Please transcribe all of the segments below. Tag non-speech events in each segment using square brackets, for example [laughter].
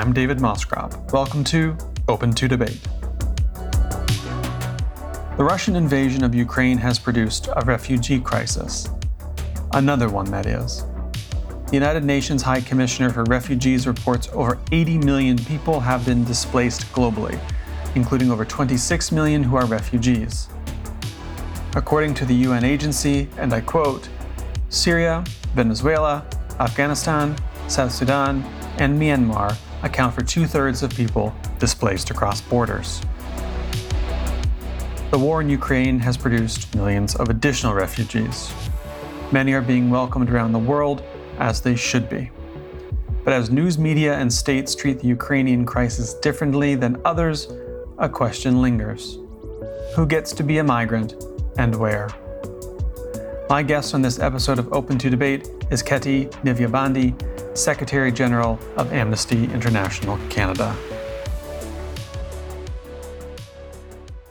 I'm David Moscrop. Welcome to Open to Debate. The Russian invasion of Ukraine has produced a refugee crisis. Another one, that is. The United Nations High Commissioner for Refugees reports over 80 million people have been displaced globally, including over 26 million who are refugees. According to the UN agency, and I quote, Syria, Venezuela, Afghanistan, South Sudan, and Myanmar account for two thirds of people displaced across borders. The war in Ukraine has produced millions of additional refugees. Many are being welcomed around the world, as they should be. But as news media and states treat the Ukrainian crisis differently than others, a question lingers Who gets to be a migrant and where? My guest on this episode of Open to Debate is Ketty Nivyabandi, Secretary General of Amnesty International Canada.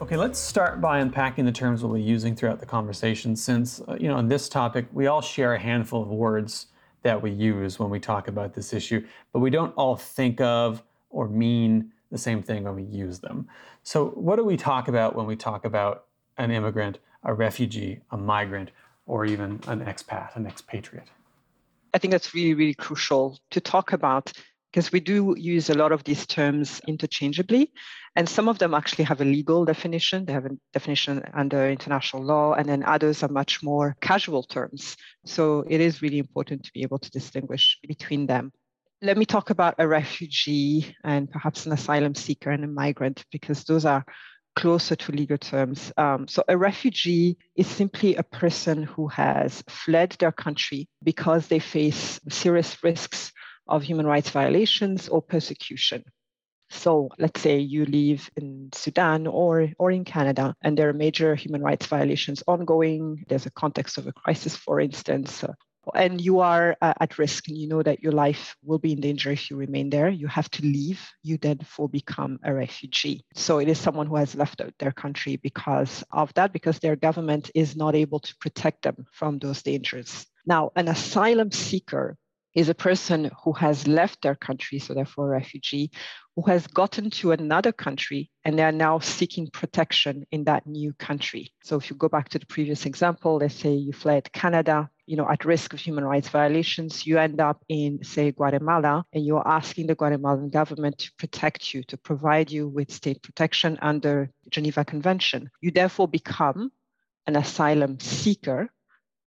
Okay, let's start by unpacking the terms we'll be using throughout the conversation since, uh, you know, on this topic, we all share a handful of words that we use when we talk about this issue, but we don't all think of or mean the same thing when we use them. So, what do we talk about when we talk about an immigrant, a refugee, a migrant, or even an expat, an expatriate? I think that's really, really crucial to talk about because we do use a lot of these terms interchangeably. And some of them actually have a legal definition. They have a definition under international law, and then others are much more casual terms. So it is really important to be able to distinguish between them. Let me talk about a refugee and perhaps an asylum seeker and a migrant, because those are closer to legal terms. Um, so, a refugee is simply a person who has fled their country because they face serious risks of human rights violations or persecution. So let's say you live in Sudan or, or in Canada, and there are major human rights violations ongoing. There's a context of a crisis, for instance, and you are uh, at risk and you know that your life will be in danger if you remain there, you have to leave. You therefore become a refugee. So it is someone who has left their country because of that, because their government is not able to protect them from those dangers. Now, an asylum seeker is a person who has left their country, so therefore a refugee, who has gotten to another country and they are now seeking protection in that new country. So if you go back to the previous example, let's say you fled Canada, you know, at risk of human rights violations, you end up in, say, Guatemala, and you're asking the Guatemalan government to protect you, to provide you with state protection under the Geneva Convention. You therefore become an asylum seeker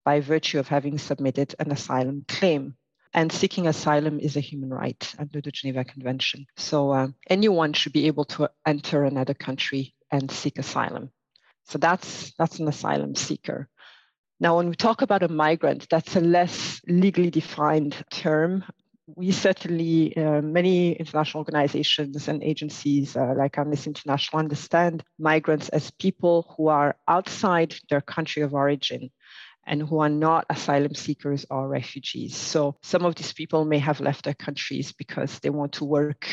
by virtue of having submitted an asylum claim and seeking asylum is a human right under the Geneva Convention. So uh, anyone should be able to enter another country and seek asylum. So that's that's an asylum seeker. Now, when we talk about a migrant, that's a less legally defined term. We certainly, uh, many international organizations and agencies uh, like Amnesty International understand migrants as people who are outside their country of origin and who are not asylum seekers or refugees. So some of these people may have left their countries because they want to work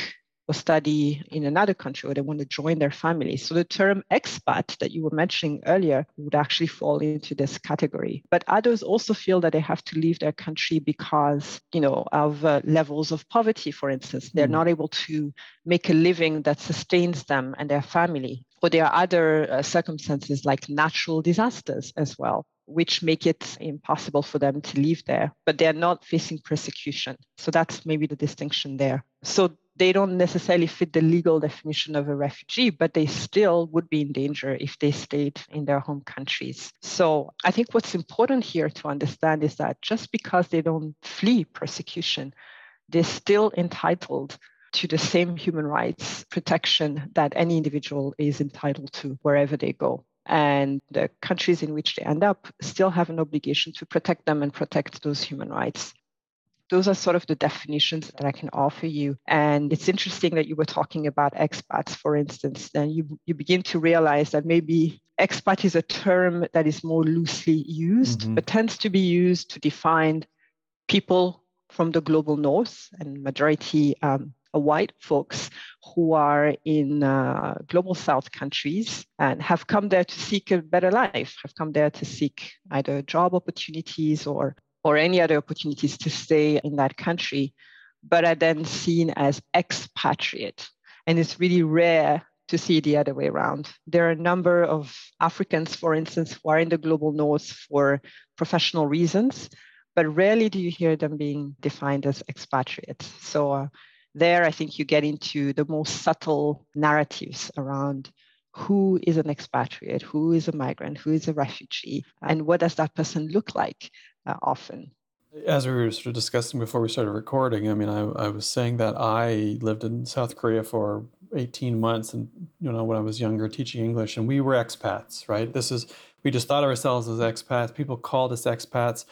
or study in another country or they want to join their family. So the term expat that you were mentioning earlier would actually fall into this category. But others also feel that they have to leave their country because, you know, of uh, levels of poverty, for instance. They're mm. not able to make a living that sustains them and their family. Or there are other uh, circumstances like natural disasters as well which make it impossible for them to live there, but they're not facing persecution. So that's maybe the distinction there. So they don't necessarily fit the legal definition of a refugee, but they still would be in danger if they stayed in their home countries. So I think what's important here to understand is that just because they don't flee persecution, they're still entitled to the same human rights protection that any individual is entitled to wherever they go and the countries in which they end up still have an obligation to protect them and protect those human rights. Those are sort of the definitions that I can offer you. And it's interesting that you were talking about expats, for instance. Then you, you begin to realize that maybe expat is a term that is more loosely used, mm-hmm. but tends to be used to define people from the global north and majority um, white folks who are in uh, global south countries and have come there to seek a better life, have come there to seek either job opportunities or, or any other opportunities to stay in that country, but are then seen as expatriate. And it's really rare to see the other way around. There are a number of Africans, for instance, who are in the global north for professional reasons, but rarely do you hear them being defined as expatriates. So uh, there, I think you get into the most subtle narratives around who is an expatriate, who is a migrant, who is a refugee, and what does that person look like uh, often. As we were sort of discussing before we started recording, I mean, I, I was saying that I lived in South Korea for 18 months and, you know, when I was younger teaching English, and we were expats, right? This is, we just thought of ourselves as expats. People called us expats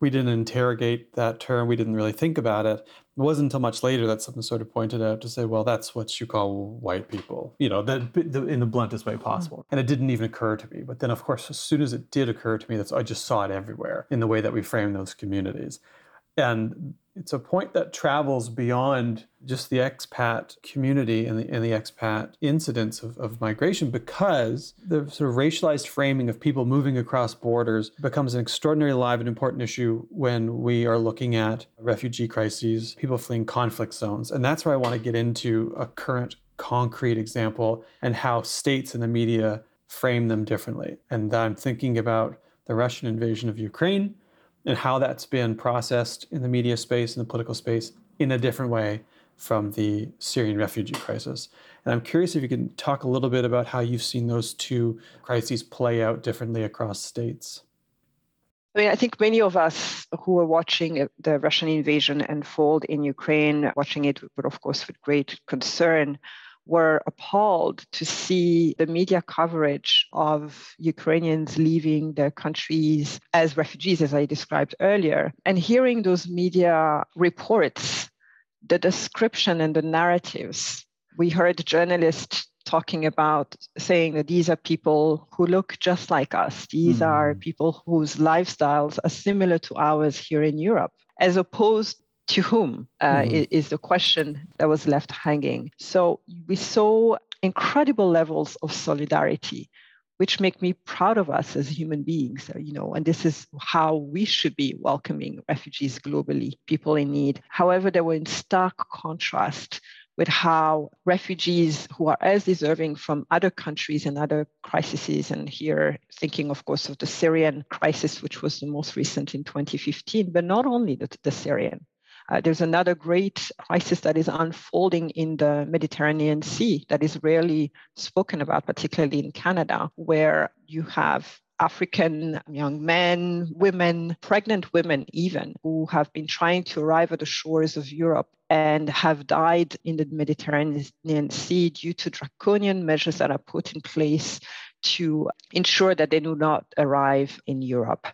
we didn't interrogate that term. We didn't really think about it. It wasn't until much later that someone sort of pointed out to say, well, that's what you call white people, you know, that, in the bluntest way possible. Mm-hmm. And it didn't even occur to me. But then, of course, as soon as it did occur to me, that's I just saw it everywhere in the way that we frame those communities. And it's a point that travels beyond just the expat community and the, and the expat incidents of, of migration because the sort of racialized framing of people moving across borders becomes an extraordinarily live and important issue when we are looking at refugee crises, people fleeing conflict zones. And that's where I want to get into a current concrete example and how states and the media frame them differently. And I'm thinking about the Russian invasion of Ukraine and how that's been processed in the media space and the political space in a different way from the Syrian refugee crisis. And I'm curious if you can talk a little bit about how you've seen those two crises play out differently across states. I mean, I think many of us who are watching the Russian invasion unfold in Ukraine, watching it, but of course, with great concern, were appalled to see the media coverage of Ukrainians leaving their countries as refugees, as I described earlier, and hearing those media reports, the description and the narratives. We heard journalists talking about saying that these are people who look just like us. These mm. are people whose lifestyles are similar to ours here in Europe, as opposed to whom uh, mm-hmm. is the question that was left hanging. So we saw incredible levels of solidarity, which make me proud of us as human beings. You know, and this is how we should be welcoming refugees globally, people in need. However, they were in stark contrast with how refugees who are as deserving from other countries and other crises, and here thinking, of course, of the Syrian crisis, which was the most recent in 2015, but not only the, the Syrian, uh, there's another great crisis that is unfolding in the Mediterranean Sea that is rarely spoken about, particularly in Canada, where you have African young men, women, pregnant women, even, who have been trying to arrive at the shores of Europe and have died in the Mediterranean Sea due to draconian measures that are put in place to ensure that they do not arrive in Europe.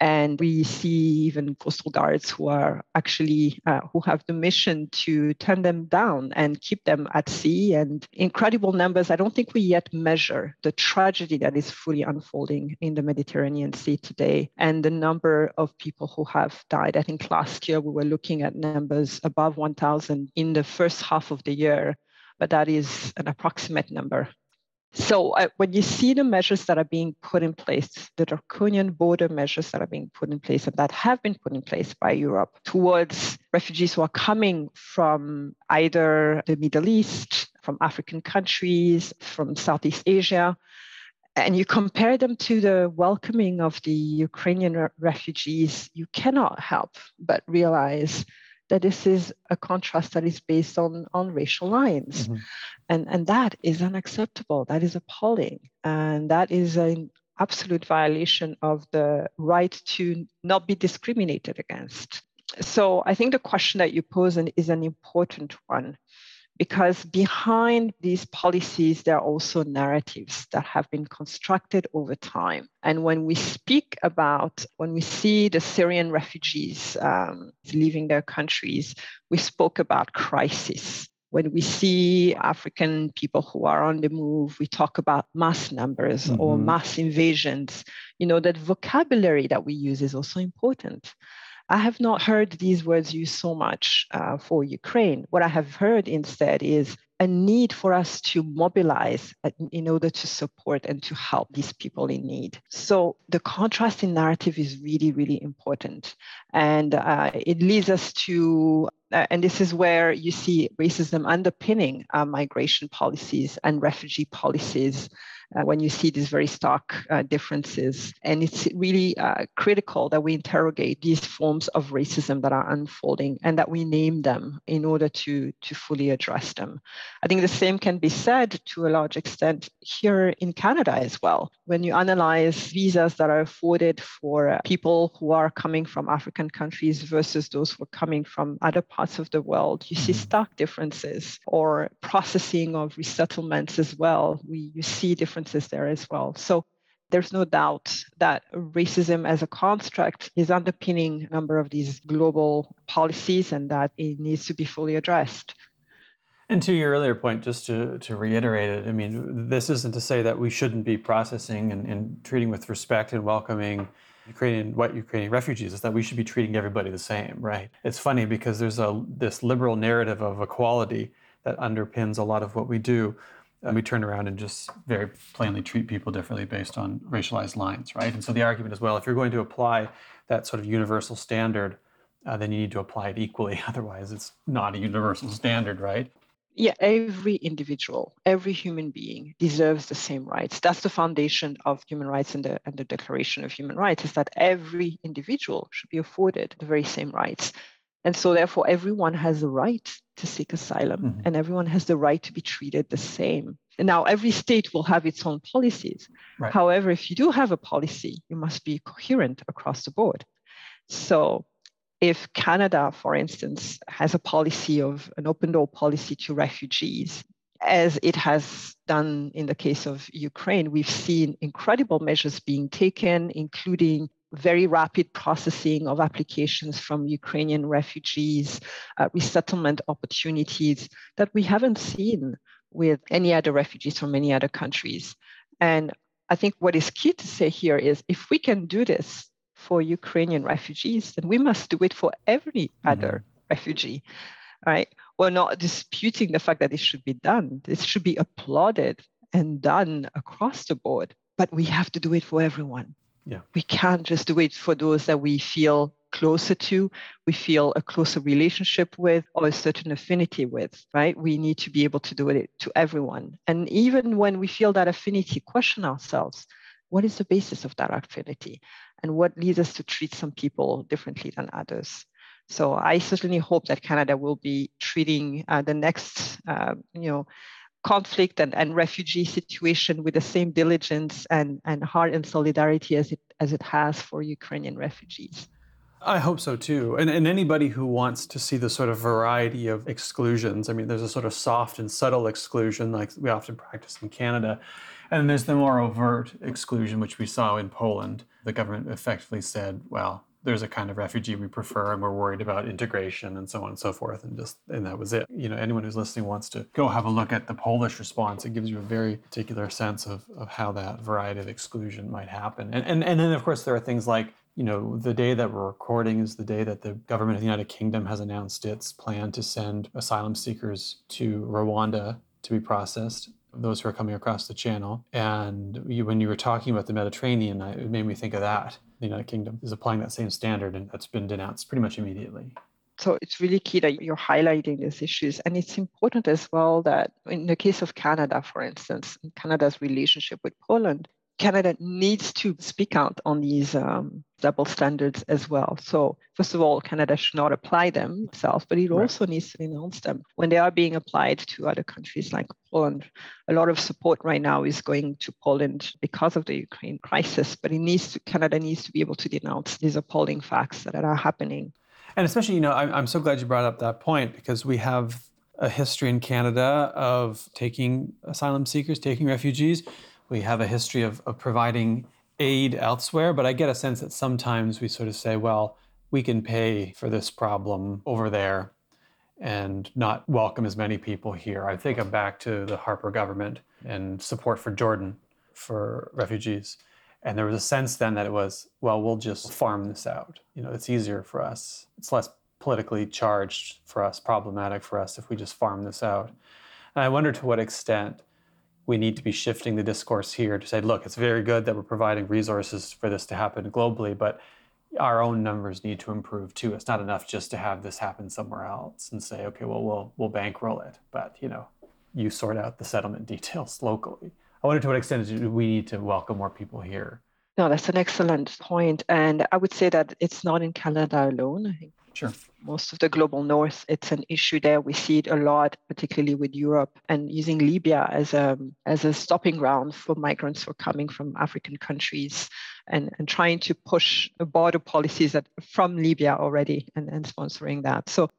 And we see even coastal guards who are actually uh, who have the mission to turn them down and keep them at sea. And incredible numbers. I don't think we yet measure the tragedy that is fully unfolding in the Mediterranean Sea today and the number of people who have died. I think last year we were looking at numbers above 1,000 in the first half of the year, but that is an approximate number. So uh, when you see the measures that are being put in place, the draconian border measures that are being put in place and that have been put in place by Europe towards refugees who are coming from either the Middle East, from African countries, from Southeast Asia, and you compare them to the welcoming of the Ukrainian refugees, you cannot help but realize that this is a contrast that is based on, on racial lines. Mm-hmm. And, and that is unacceptable. That is appalling. And that is an absolute violation of the right to not be discriminated against. So I think the question that you pose is an important one because behind these policies, there are also narratives that have been constructed over time. And when we speak about, when we see the Syrian refugees um, leaving their countries, we spoke about crisis. When we see African people who are on the move, we talk about mass numbers mm-hmm. or mass invasions. You know, that vocabulary that we use is also important. I have not heard these words used so much uh, for Ukraine. What I have heard instead is a need for us to mobilize in order to support and to help these people in need. So the contrasting narrative is really, really important. And uh, it leads us to uh, and this is where you see racism underpinning uh, migration policies and refugee policies uh, when you see these very stark uh, differences. And it's really uh, critical that we interrogate these forms of racism that are unfolding and that we name them in order to, to fully address them. I think the same can be said to a large extent here in Canada as well. When you analyze visas that are afforded for uh, people who are coming from African countries versus those who are coming from other parts of the world, you see mm-hmm. stark differences or processing of resettlements as well. We, you see differences there as well. So there's no doubt that racism as a construct is underpinning a number of these global policies and that it needs to be fully addressed. And to your earlier point, just to, to reiterate it, I mean, this isn't to say that we shouldn't be processing and, and treating with respect and welcoming Ukrainian white Ukrainian refugees is that we should be treating everybody the same, right? It's funny because there's a this liberal narrative of equality that underpins a lot of what we do and we turn around and just very plainly treat people differently based on racialized lines, right? And so the argument is, well, if you're going to apply that sort of universal standard, uh, then you need to apply it equally. [laughs] Otherwise, it's not a universal standard, right? Yeah, every individual, every human being deserves the same rights. That's the foundation of human rights and the, and the Declaration of Human Rights is that every individual should be afforded the very same rights. And so, therefore, everyone has the right to seek asylum mm-hmm. and everyone has the right to be treated the same. And now, every state will have its own policies. Right. However, if you do have a policy, you must be coherent across the board. So, if Canada, for instance, has a policy of an open door policy to refugees, as it has done in the case of Ukraine, we've seen incredible measures being taken, including very rapid processing of applications from Ukrainian refugees, uh, resettlement opportunities that we haven't seen with any other refugees from any other countries. And I think what is key to say here is if we can do this for Ukrainian refugees, then we must do it for every mm-hmm. other refugee. Right? We're not disputing the fact that it should be done. This should be applauded and done across the board, but we have to do it for everyone. Yeah. We can't just do it for those that we feel closer to, we feel a closer relationship with, or a certain affinity with, right? We need to be able to do it to everyone. And even when we feel that affinity, question ourselves what is the basis of that affinity? And what leads us to treat some people differently than others? So I certainly hope that Canada will be treating uh, the next, uh, you know, conflict and, and refugee situation with the same diligence and, and heart and solidarity as it, as it has for Ukrainian refugees. I hope so too. And, and anybody who wants to see the sort of variety of exclusions, I mean, there's a sort of soft and subtle exclusion like we often practice in Canada. And there's the more overt exclusion, which we saw in Poland. The government effectively said, well, there's a kind of refugee we prefer and we're worried about integration and so on and so forth and just and that was it. You know anyone who's listening wants to go have a look at the polish response it gives you a very particular sense of, of how that variety of exclusion might happen. And, and and then of course there are things like you know the day that we're recording is the day that the government of the united kingdom has announced its plan to send asylum seekers to rwanda to be processed those who are coming across the channel. And you, when you were talking about the Mediterranean, it made me think of that. The United Kingdom is applying that same standard, and that's been denounced pretty much immediately. So it's really key that you're highlighting these issues. And it's important as well that in the case of Canada, for instance, Canada's relationship with Poland, Canada needs to speak out on these um, double standards as well. So, first of all, Canada should not apply them itself, but it right. also needs to denounce them when they are being applied to other countries like Poland. A lot of support right now is going to Poland because of the Ukraine crisis, but it needs to, Canada needs to be able to denounce these appalling facts that are happening. And especially, you know, I'm, I'm so glad you brought up that point because we have a history in Canada of taking asylum seekers, taking refugees we have a history of, of providing aid elsewhere, but I get a sense that sometimes we sort of say, well, we can pay for this problem over there and not welcome as many people here. I think I'm back to the Harper government and support for Jordan for refugees. And there was a sense then that it was, well, we'll just farm this out. You know, it's easier for us. It's less politically charged for us, problematic for us if we just farm this out. And I wonder to what extent we need to be shifting the discourse here to say, look, it's very good that we're providing resources for this to happen globally, but our own numbers need to improve too. It's not enough just to have this happen somewhere else and say, okay, well, we'll we'll bankroll it, but you know, you sort out the settlement [laughs] details locally. I wonder to what extent do we need to welcome more people here? No, that's an excellent point, and I would say that it's not in Canada alone. Sure. Most of the global north, it's an issue there. We see it a lot, particularly with Europe and using Libya as a, as a stopping ground for migrants who are coming from African countries and, and trying to push border policies that, from Libya already and, and sponsoring that. So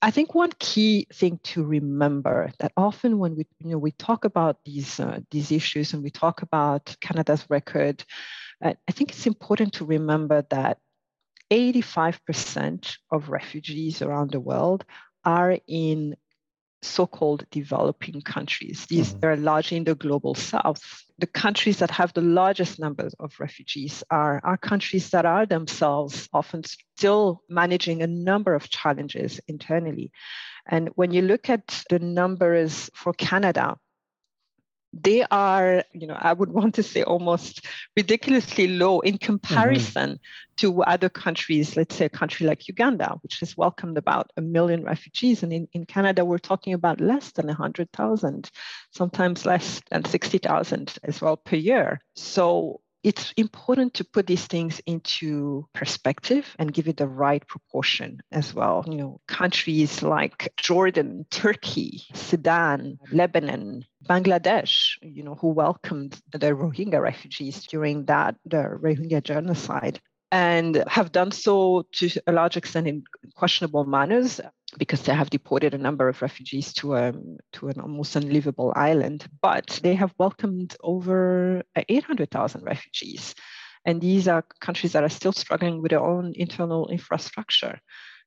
I think one key thing to remember that often when we you know we talk about these uh, these issues and we talk about Canada's record, uh, I think it's important to remember that 85% of refugees around the world are in so-called developing countries. These mm-hmm. are largely in the global south. The countries that have the largest numbers of refugees are, are countries that are themselves often still managing a number of challenges internally. And when you look at the numbers for Canada, they are, you know, I would want to say almost ridiculously low in comparison mm-hmm. to other countries, let's say a country like Uganda, which has welcomed about a million refugees. And in, in Canada, we're talking about less than 100,000, sometimes less than 60,000 as well per year. So it's important to put these things into perspective and give it the right proportion as well. You know, countries like Jordan, Turkey, Sudan, Lebanon, Bangladesh, you know, who welcomed the Rohingya refugees during that the Rohingya genocide and have done so to a large extent in questionable manners because they have deported a number of refugees to a um, to an almost unlivable island. But they have welcomed over 800,000 refugees, and these are countries that are still struggling with their own internal infrastructure.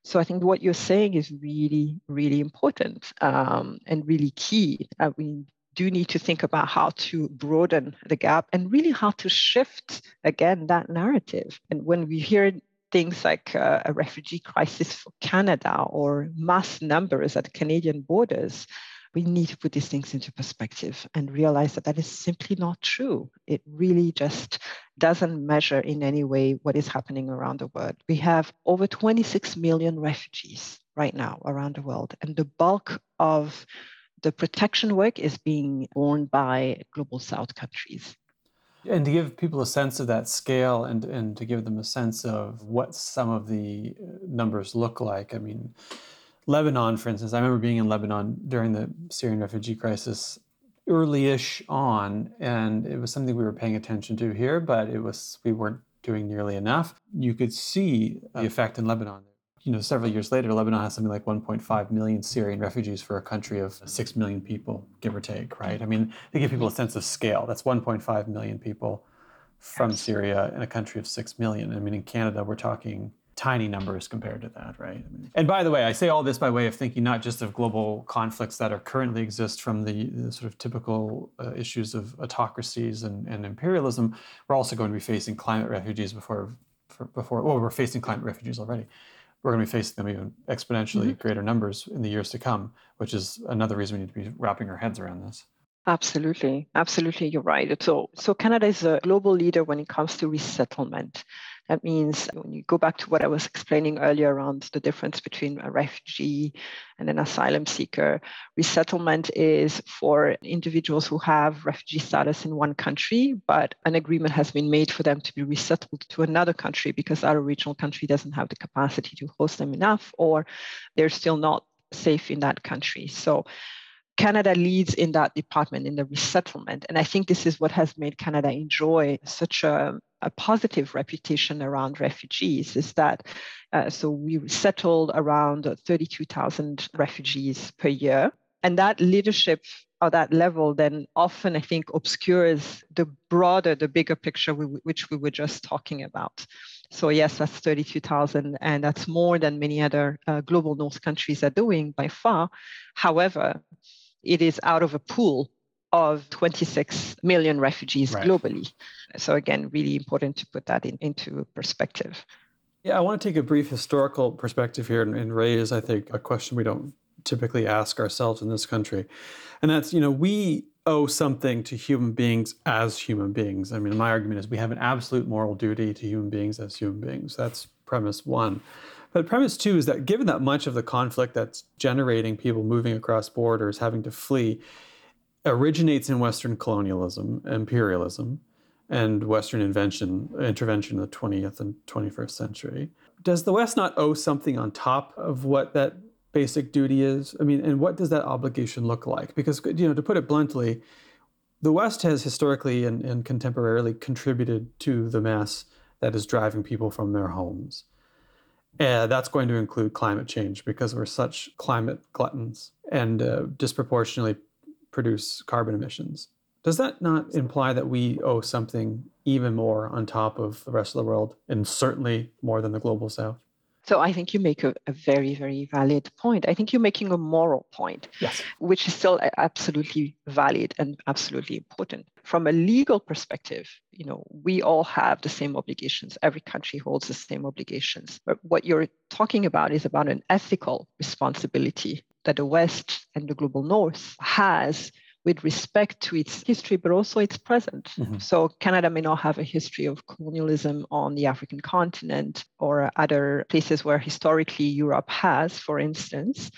So I think what you're saying is really, really important um, and really key. Uh, we do need to think about how to broaden the gap and really how to shift again that narrative. And when we hear things like uh, a refugee crisis for Canada or mass numbers at Canadian borders, we need to put these things into perspective and realize that that is simply not true. It really just doesn't measure in any way what is happening around the world. We have over 26 million refugees right now around the world, and the bulk of the protection work is being borne by global south countries. And to give people a sense of that scale and, and to give them a sense of what some of the uh, numbers look like. I mean, Lebanon, for instance, I remember being in Lebanon during the Syrian refugee crisis early-ish on, and it was something we were paying attention to here, but it was we weren't doing nearly enough. You could see the effect in Lebanon you know, several years later, Lebanon has something like 1.5 million Syrian refugees for a country of 6 million people, give or take, right? I mean, to give people a sense of scale, that's 1.5 million people from Syria in a country of 6 million. I mean, in Canada, we're talking tiny numbers compared to that, right? I mean, and by the way, I say all this by way of thinking not just of global conflicts that are currently exist from the, the sort of typical uh, issues of autocracies and, and, imperialism. We're also going to be facing climate refugees before, for, before. Well, we're facing climate refugees already we're going to be facing them even exponentially mm-hmm. greater numbers in the years to come, which is another reason we need to be wrapping our heads around this. Absolutely, absolutely, you're right. So, so Canada is a global leader when it comes to resettlement. That means when you go back to what I was explaining earlier around the difference between a refugee and an asylum seeker, resettlement is for individuals who have refugee status in one country, but an agreement has been made for them to be resettled to another country because our original country doesn't have the capacity to host them enough, or they're still not safe in that country. So Canada leads in that department in the resettlement. And I think this is what has made Canada enjoy such a, a positive reputation around refugees is that uh, so we settled around 32,000 refugees per year. And that leadership at that level then often, I think, obscures the broader, the bigger picture we, which we were just talking about. So yes, that's 32,000, and that's more than many other uh, global North countries are doing by far. However, it is out of a pool of 26 million refugees right. globally. So again, really important to put that in, into perspective. Yeah, I want to take a brief historical perspective here and, and raise, I think, a question we don't typically ask ourselves in this country. And that's, you know, we owe something to human beings as human beings. I mean, my argument is we have an absolute moral duty to human beings as human beings. That's premise one. But premise two is that given that much of the conflict that's generating people moving across borders, having to flee, originates in Western colonialism, imperialism, and Western invention, intervention in the 20th and 21st century. Does the West not owe something on top of what that basic duty is? I mean, and what does that obligation look like? Because, you know, to put it bluntly, the West has historically and, and contemporarily contributed to the mess that is driving people from their homes. And that's going to include climate change because we're such climate gluttons and uh, disproportionately produce carbon emissions. Does that not imply that we owe something even more on top of the rest of the world and certainly more than the global south? So I think you make a, a, very, very valid point. I think you're making a moral point, yes. which is still uh, absolutely valid and absolutely important. From a legal perspective, you know, we all have the same obligations. Every country holds the same obligations. But what you're talking about is about an ethical responsibility that the West and the global North has with respect to its history, but also its present. Mm-hmm. So, Canada may not have a history of colonialism on the African continent or other places where historically Europe has, for instance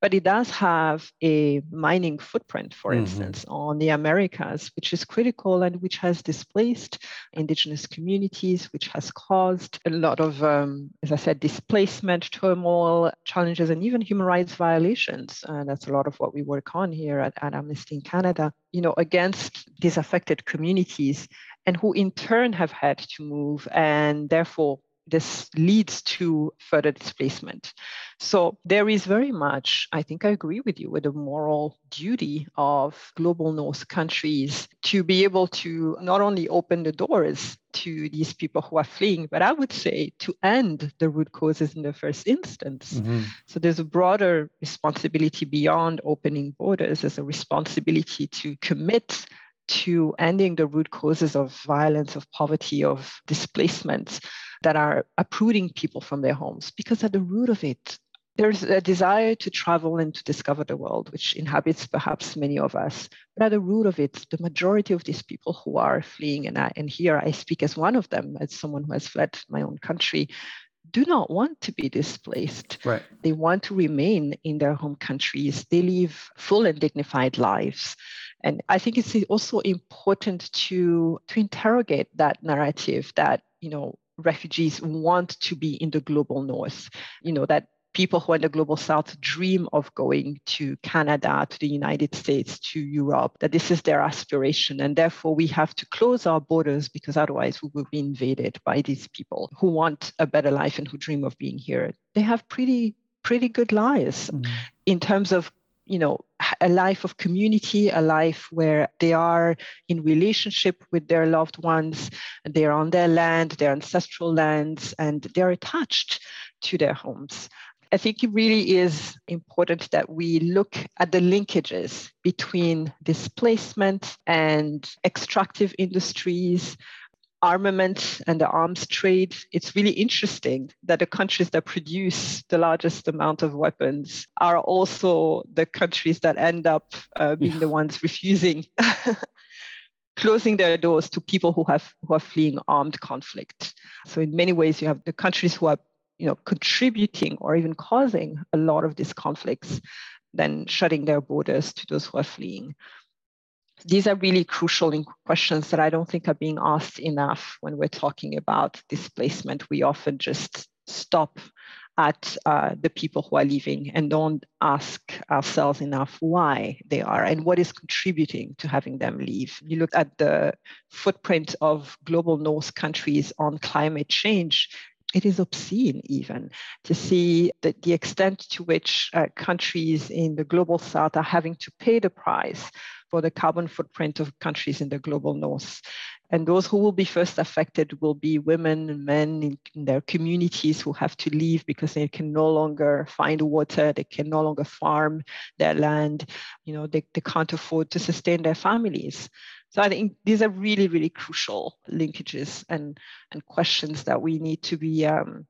but it does have a mining footprint, for mm-hmm. instance, on the Americas, which is critical and which has displaced indigenous communities, which has caused a lot of, um, as I said, displacement, turmoil, challenges, and even human rights violations. And that's a lot of what we work on here at, at Amnesty in Canada, you know, against these affected communities and who in turn have had to move and therefore this leads to further displacement. So there is very much, I think I agree with you, with the moral duty of global north countries to be able to not only open the doors to these people who are fleeing, but I would say to end the root causes in the first instance. Mm-hmm. So there's a broader responsibility beyond opening borders. There's a responsibility to commit to ending the root causes of violence, of poverty, of displacement that are uprooting people from their homes. Because at the root of it, there's a desire to travel and to discover the world, which inhabits perhaps many of us. But at the root of it, the majority of these people who are fleeing, and, I, and here I speak as one of them, as someone who has fled my own country, do not want to be displaced. Right. They want to remain in their home countries. They live full and dignified lives. And I think it's also important to, to interrogate that narrative that, you know, refugees want to be in the global north, you know, that people who are in the global south dream of going to Canada, to the United States, to Europe, that this is their aspiration. And therefore, we have to close our borders because otherwise we will be invaded by these people who want a better life and who dream of being here. They have pretty, pretty good lives mm-hmm. in terms of you know a life of community a life where they are in relationship with their loved ones they're on their land their ancestral lands and they're attached to their homes. I think it really is important that we look at the linkages between displacement and extractive industries, armament and the arms trade. It's really interesting that the countries that produce the largest amount of weapons are also the countries that end up uh, being the ones refusing. [laughs] closing their doors to people who have who are fleeing armed conflict. So in many ways, you have the countries who are you know, contributing or even causing a lot of these conflicts than shutting their borders to those who are fleeing. These are really crucial questions that I don't think are being asked enough when we're talking about displacement. We often just stop at uh, the people who are leaving and don't ask ourselves enough why they are and what is contributing to having them leave. You look at the footprint of global North countries on climate change, it is obscene even to see the, the extent to which uh, countries in the global south are having to pay the price for the carbon footprint of countries in the global north. And those who will be first affected will be women and men in, in, their communities who have to leave because they can no longer find water, they can no longer farm their land, you know, they, they can't afford to sustain their families. So I think these are really, really crucial linkages and, and questions that we need to be um,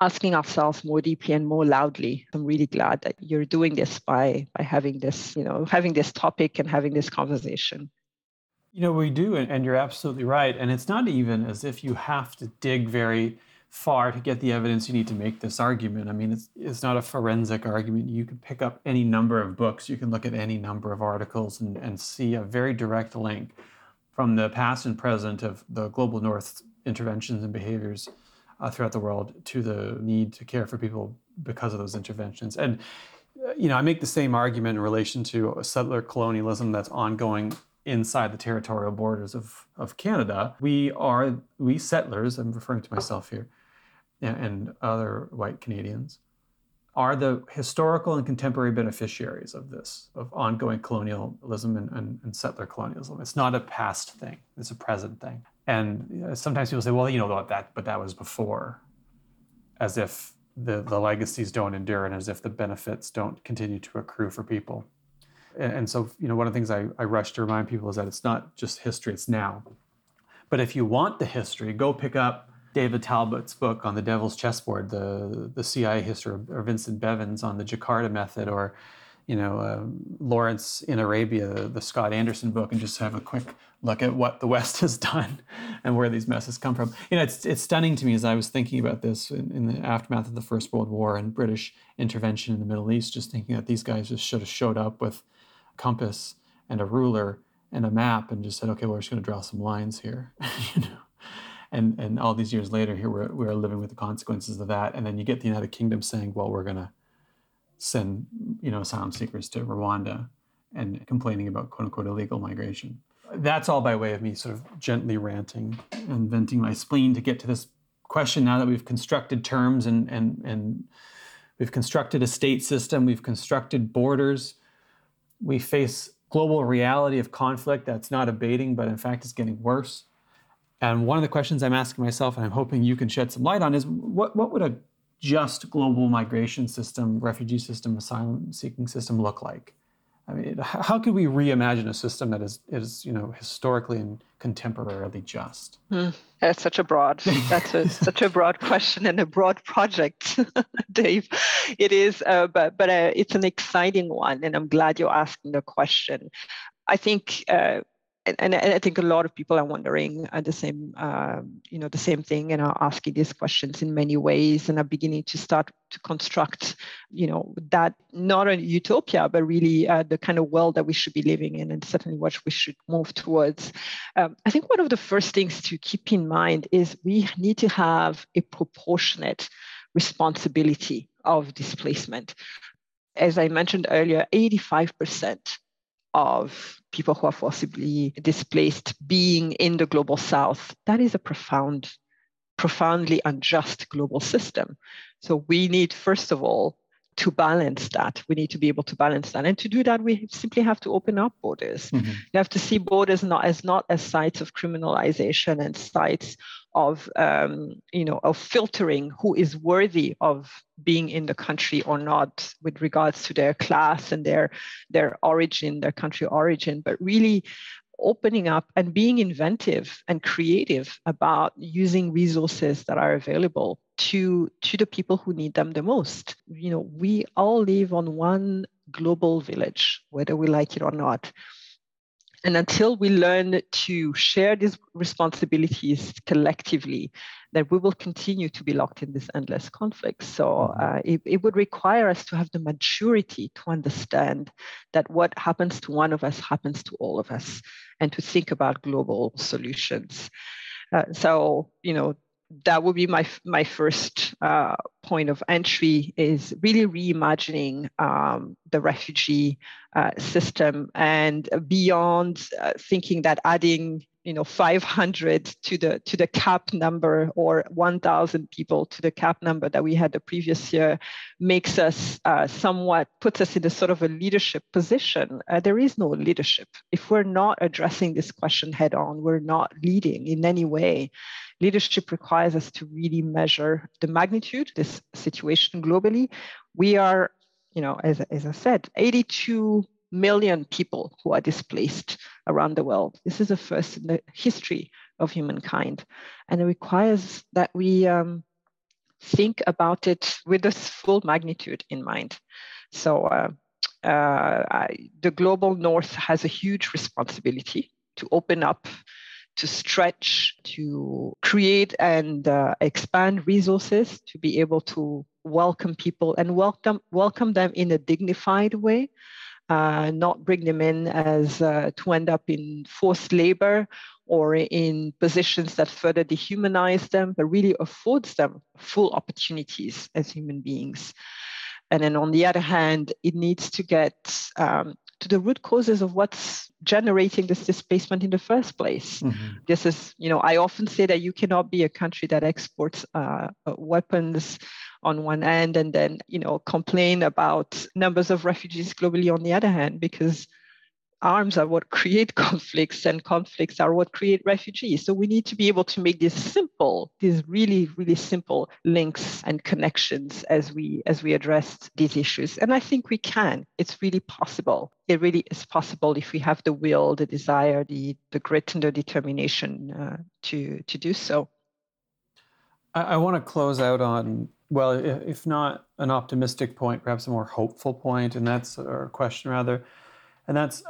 asking ourselves more deeply and more loudly. I'm really glad that you're doing this by by having this, you know, having this topic and having this conversation. You know, we do, and you're absolutely right. And it's not even as if you have to dig very far to get the evidence you need to make this argument. I mean, it's, it's not a forensic argument. You can pick up any number of books, you can look at any number of articles and, and see a very direct link from the past and present of the global north interventions and behaviors uh, throughout the world to the need to care for people because of those interventions. And, uh, you know, I make the same argument in relation to settler colonialism that's ongoing inside the territorial borders of, of Canada. We are, we settlers, I'm referring to myself here, and, other white Canadians, are the historical and contemporary beneficiaries of this, of ongoing colonialism and, and, and, settler colonialism. It's not a past thing, it's a present thing. And uh, sometimes people say, well, you know, that, but that was before, as if the, the legacies don't endure and as if the benefits don't continue to accrue for people. And, and so, you know, one of the things I, I rush to remind people is that it's not just history, it's now. But if you want the history, go pick up David Talbot's book on the Devil's Chessboard, the, the CIA history, or Vincent Bevins on the Jakarta method, or you know, uh, Lawrence in Arabia, the Scott Anderson book, and just have a quick look at what the [laughs] West has done and where these messes come from. You know, it's, it's stunning to me as I was thinking about this in, in, the aftermath of the First World War and British intervention in the Middle East, just thinking that these guys just should have showed up with a compass and a ruler and a map and just said, okay, we're just going to draw some lines here, [laughs] you know. And, and all these years later, here we're, we're living with the consequences of that. And then you get the United Kingdom saying, well, we're going to send you know asylum seekers to Rwanda and complaining about quote unquote illegal migration. That's all by way of me sort of gently ranting and venting my spleen to get to this question now that we've constructed terms and and and we've constructed a state system, we've constructed borders, we face global reality of conflict that's not abating, but in fact is getting worse. And one of the questions I'm asking myself, and I'm hoping you can shed some light on, is what, what would a just global migration system, refugee system, asylum seeking system look like? I mean, how could we reimagine a system that is, is you know, historically and contemporarily just? Mm, that's such a broad, that's a, [laughs] such a broad question and a broad project, [laughs] Dave. It is, uh, but but uh, it's an exciting one, and I'm glad you're asking the question. I think uh, and, and, I think a lot of people are wondering uh, the same, um, you know, the same thing, and are asking these questions in many ways, and are beginning to start to construct, you know, that not a utopia, but really uh, the kind of world that we should be living in, and certainly what we should move towards. Um, I think one of the first things to keep in mind is we need to have a proportionate responsibility of displacement. As I mentioned earlier, 85% of people who are forcibly displaced being in the global south, that is a profound, profoundly unjust global system. So we need, first of all, to balance that. We need to be able to balance that. And to do that, we simply have to open up borders. Mm-hmm. You have to see borders not as not as sites of criminalization and sites of um, you know of filtering who is worthy of being in the country or not with regards to their class and their their origin their country origin but really opening up and being inventive and creative about using resources that are available to to the people who need them the most. You know we all live on one global village whether we like it or not and until we learn to share these responsibilities collectively, that we will continue to be locked in this endless conflict. So mm-hmm. uh, it, it would require us to have the maturity to understand that what happens to one of us happens to all of us and to think about global solutions. Uh, so, you know, that would be my my first uh, point of entry is really reimagining um, the refugee uh, system and beyond uh, thinking that adding you know 500 to the to the cap number or 1000 people to the cap number that we had the previous year makes us uh, somewhat puts us in a sort of a leadership position. Uh, there is no leadership. If we're not addressing this question head on we're not leading in any way leadership requires us to really measure the magnitude, this situation globally. We are, you know, as, as I said, 82 million people who are displaced around the world. This is the first in the history of humankind. And it requires that we um, think about it with the full magnitude in mind. So uh, uh, I, the global north has a huge responsibility to open up to stretch, to create and uh, expand resources, to be able to welcome people and welcome welcome them in a dignified way, uh, not bring them in as uh, to end up in forced labor or in positions that further dehumanize them, but really affords them full opportunities as human beings. And then on the other hand, it needs to get um, to the root causes of what's generating this displacement in the first place. Mm-hmm. This is, you know, I often say that you cannot be a country that exports uh, uh weapons on one end and then, you know, complain about numbers of refugees globally on the other hand, because arms are what create [laughs] conflicts and conflicts are what create refugees. So we need to be able to make these simple these really really simple links and connections as we as we address these issues. And i think we can. It's really possible. It really is possible if we have the will the desire the the grit and the determination uh, to to do so. I, I want to close out on well if not an optimistic point perhaps a more hopeful point and that's a question rather and that's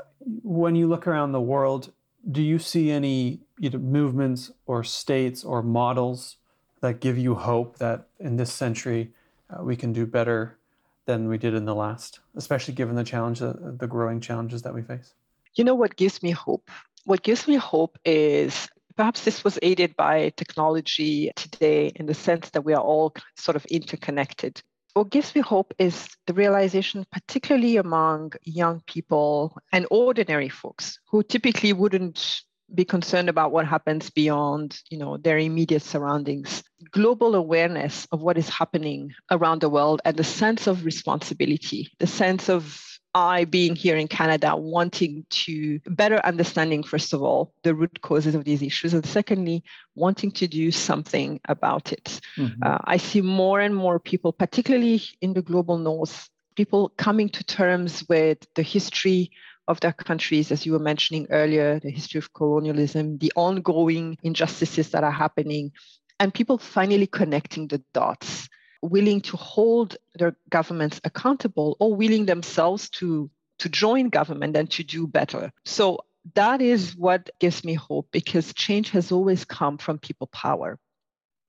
when you look around the world, do you see any movements or states or models that give you hope that in this century uh, we can do better than we did in the last, especially given the challenge, uh, the growing challenges that we face? You know what gives me hope? What gives me hope is perhaps this was aided by technology today in the sense that we are all sort of interconnected what gives me hope is the realization, particularly among young people and ordinary folks who typically wouldn't be concerned about what happens beyond you know their immediate surroundings. Global awareness of what is happening around the world and the sense of responsibility the sense of I, being here in Canada, wanting to better understanding, first of all, the root causes of these issues, and secondly, wanting to do something about it. Mm-hmm. Uh, I see more and more people, particularly in the global north, people coming to terms with the history of their countries, as you were mentioning earlier, the history of colonialism, the ongoing injustices that are happening, and people finally connecting the dots willing to hold their governments accountable or willing themselves to to join government and to do better. So that is what gives me hope because change has always come from people power.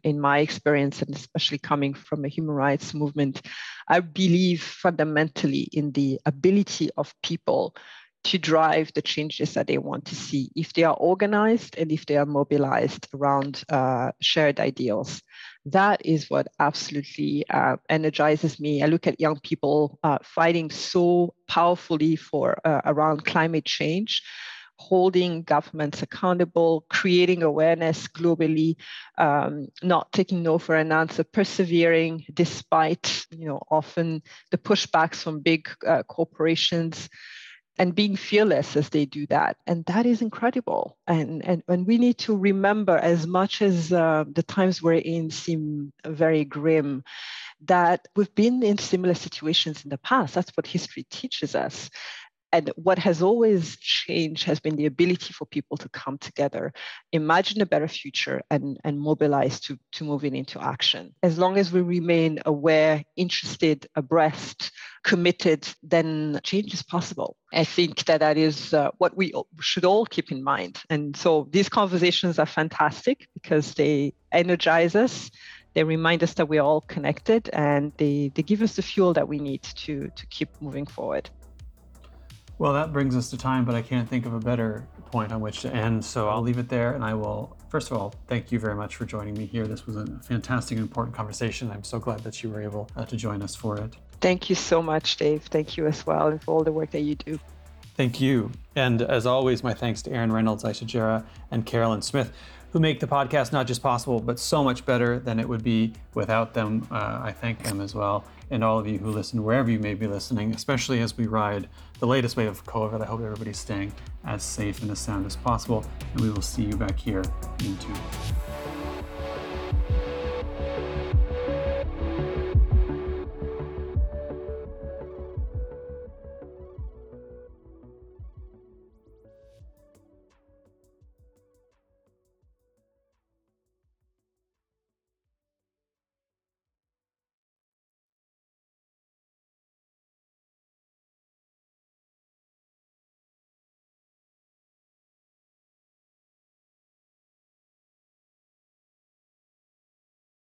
In my experience, and especially coming from a human rights movement, I believe fundamentally in the ability of people to drive the changes that they want to see if they are organized and if they are mobilized around uh, shared ideals that is what absolutely uh, energizes me. I look at young people uh, fighting so powerfully for uh, around climate change, holding governments accountable, creating awareness globally, um, not taking no for an answer, persevering despite you know often the pushbacks from big uh, corporations and being fearless as they do that. And that is incredible. And and, and we need to remember as much as uh, the times we're in seem very grim that we've been in similar situations in the past. That's what history teaches us and what has always changed has been the ability for people to come together, imagine a better future, and, and mobilize to, to moving into action. As long as we remain aware, interested, abreast, committed, then change is possible. I think that that is uh, what we should all keep in mind. And so these conversations are fantastic because they energize us they remind us that we're all connected and they, they give us the fuel that we need to, to keep moving forward. Well, that brings us to time, but I can't think of a better point on which to end. So I'll leave it there. And I will, first of all, thank you very much for joining me here. This was a fantastic and important conversation. I'm so glad that you were able uh, to join us for it. Thank you so much, Dave. Thank you as well, and for all the work that you do. Thank you. And as always, my thanks to Aaron Reynolds, Aisha Jarrah, and Carolyn Smith, who make the podcast not just possible, but so much better than it would be without them. Uh, I thank them as well and all of you who listen wherever you may be listening, especially as we ride the latest wave of COVID. I hope everybody's staying as safe and as sound as possible, and we will see you back here in two